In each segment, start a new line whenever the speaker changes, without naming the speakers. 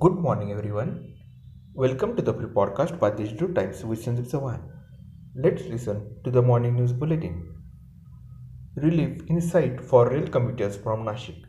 Good morning, everyone. Welcome to the pre podcast by Digital Times with Sandeep Sawan. Let's listen to the morning news bulletin. Relief insight for rail commuters from Nashik.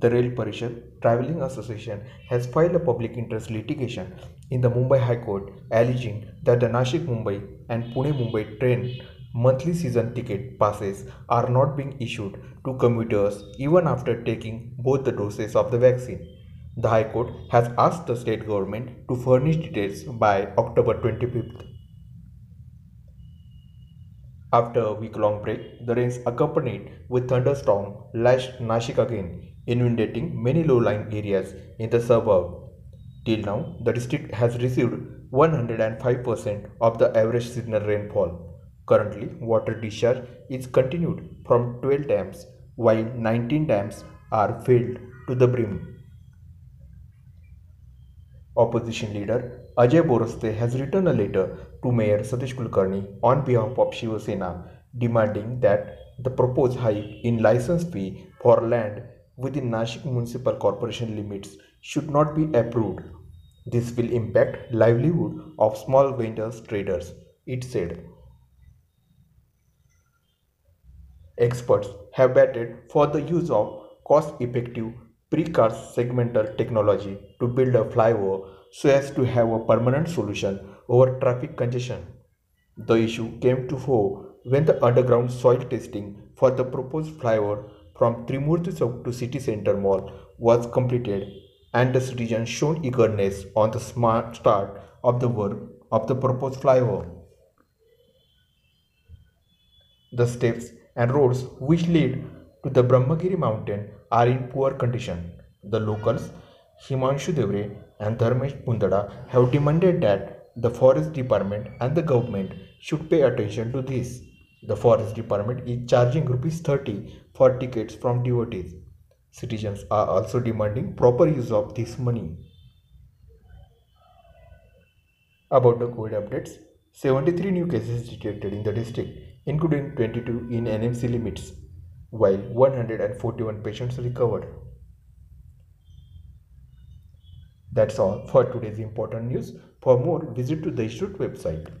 The Rail Parishad Travelling Association has filed a public interest litigation in the Mumbai High Court alleging that the Nashik Mumbai and Pune Mumbai train monthly season ticket passes are not being issued to commuters even after taking both the doses of the vaccine. The High Court has asked the state government to furnish details by October 25th. After a week long break, the rains accompanied with thunderstorm lashed Nashik again, inundating many low lying areas in the suburb. Till now, the district has received 105% of the average seasonal rainfall. Currently, water discharge is continued from 12 dams, while 19 dams are filled to the brim. Opposition leader Ajay Boroste has written a letter to Mayor Satish Kulkarni on behalf of Shiv Sena demanding that the proposed hike in license fee for land within Nashik Municipal Corporation limits should not be approved. This will impact livelihood of small vendors traders, it said. Experts have batted for the use of cost-effective precast segmental technology to build a flyover so as to have a permanent solution over traffic congestion. The issue came to fore when the underground soil testing for the proposed flyover from Trimurti Chowk to City Center Mall was completed and the citizens shown eagerness on the smart start of the work of the proposed flyover. The steps and roads which lead to the Brahmagiri mountain are in poor condition. The locals, Himanshu Devre and Dharmesh Pundada, have demanded that the forest department and the government should pay attention to this. The forest department is charging rupees 30 for tickets from devotees. Citizens are also demanding proper use of this money. About the COVID updates, 73 new cases detected in the district, including 22 in NMC limits while 141 patients recovered. That's all for today's important news. For more, visit to the Institute website.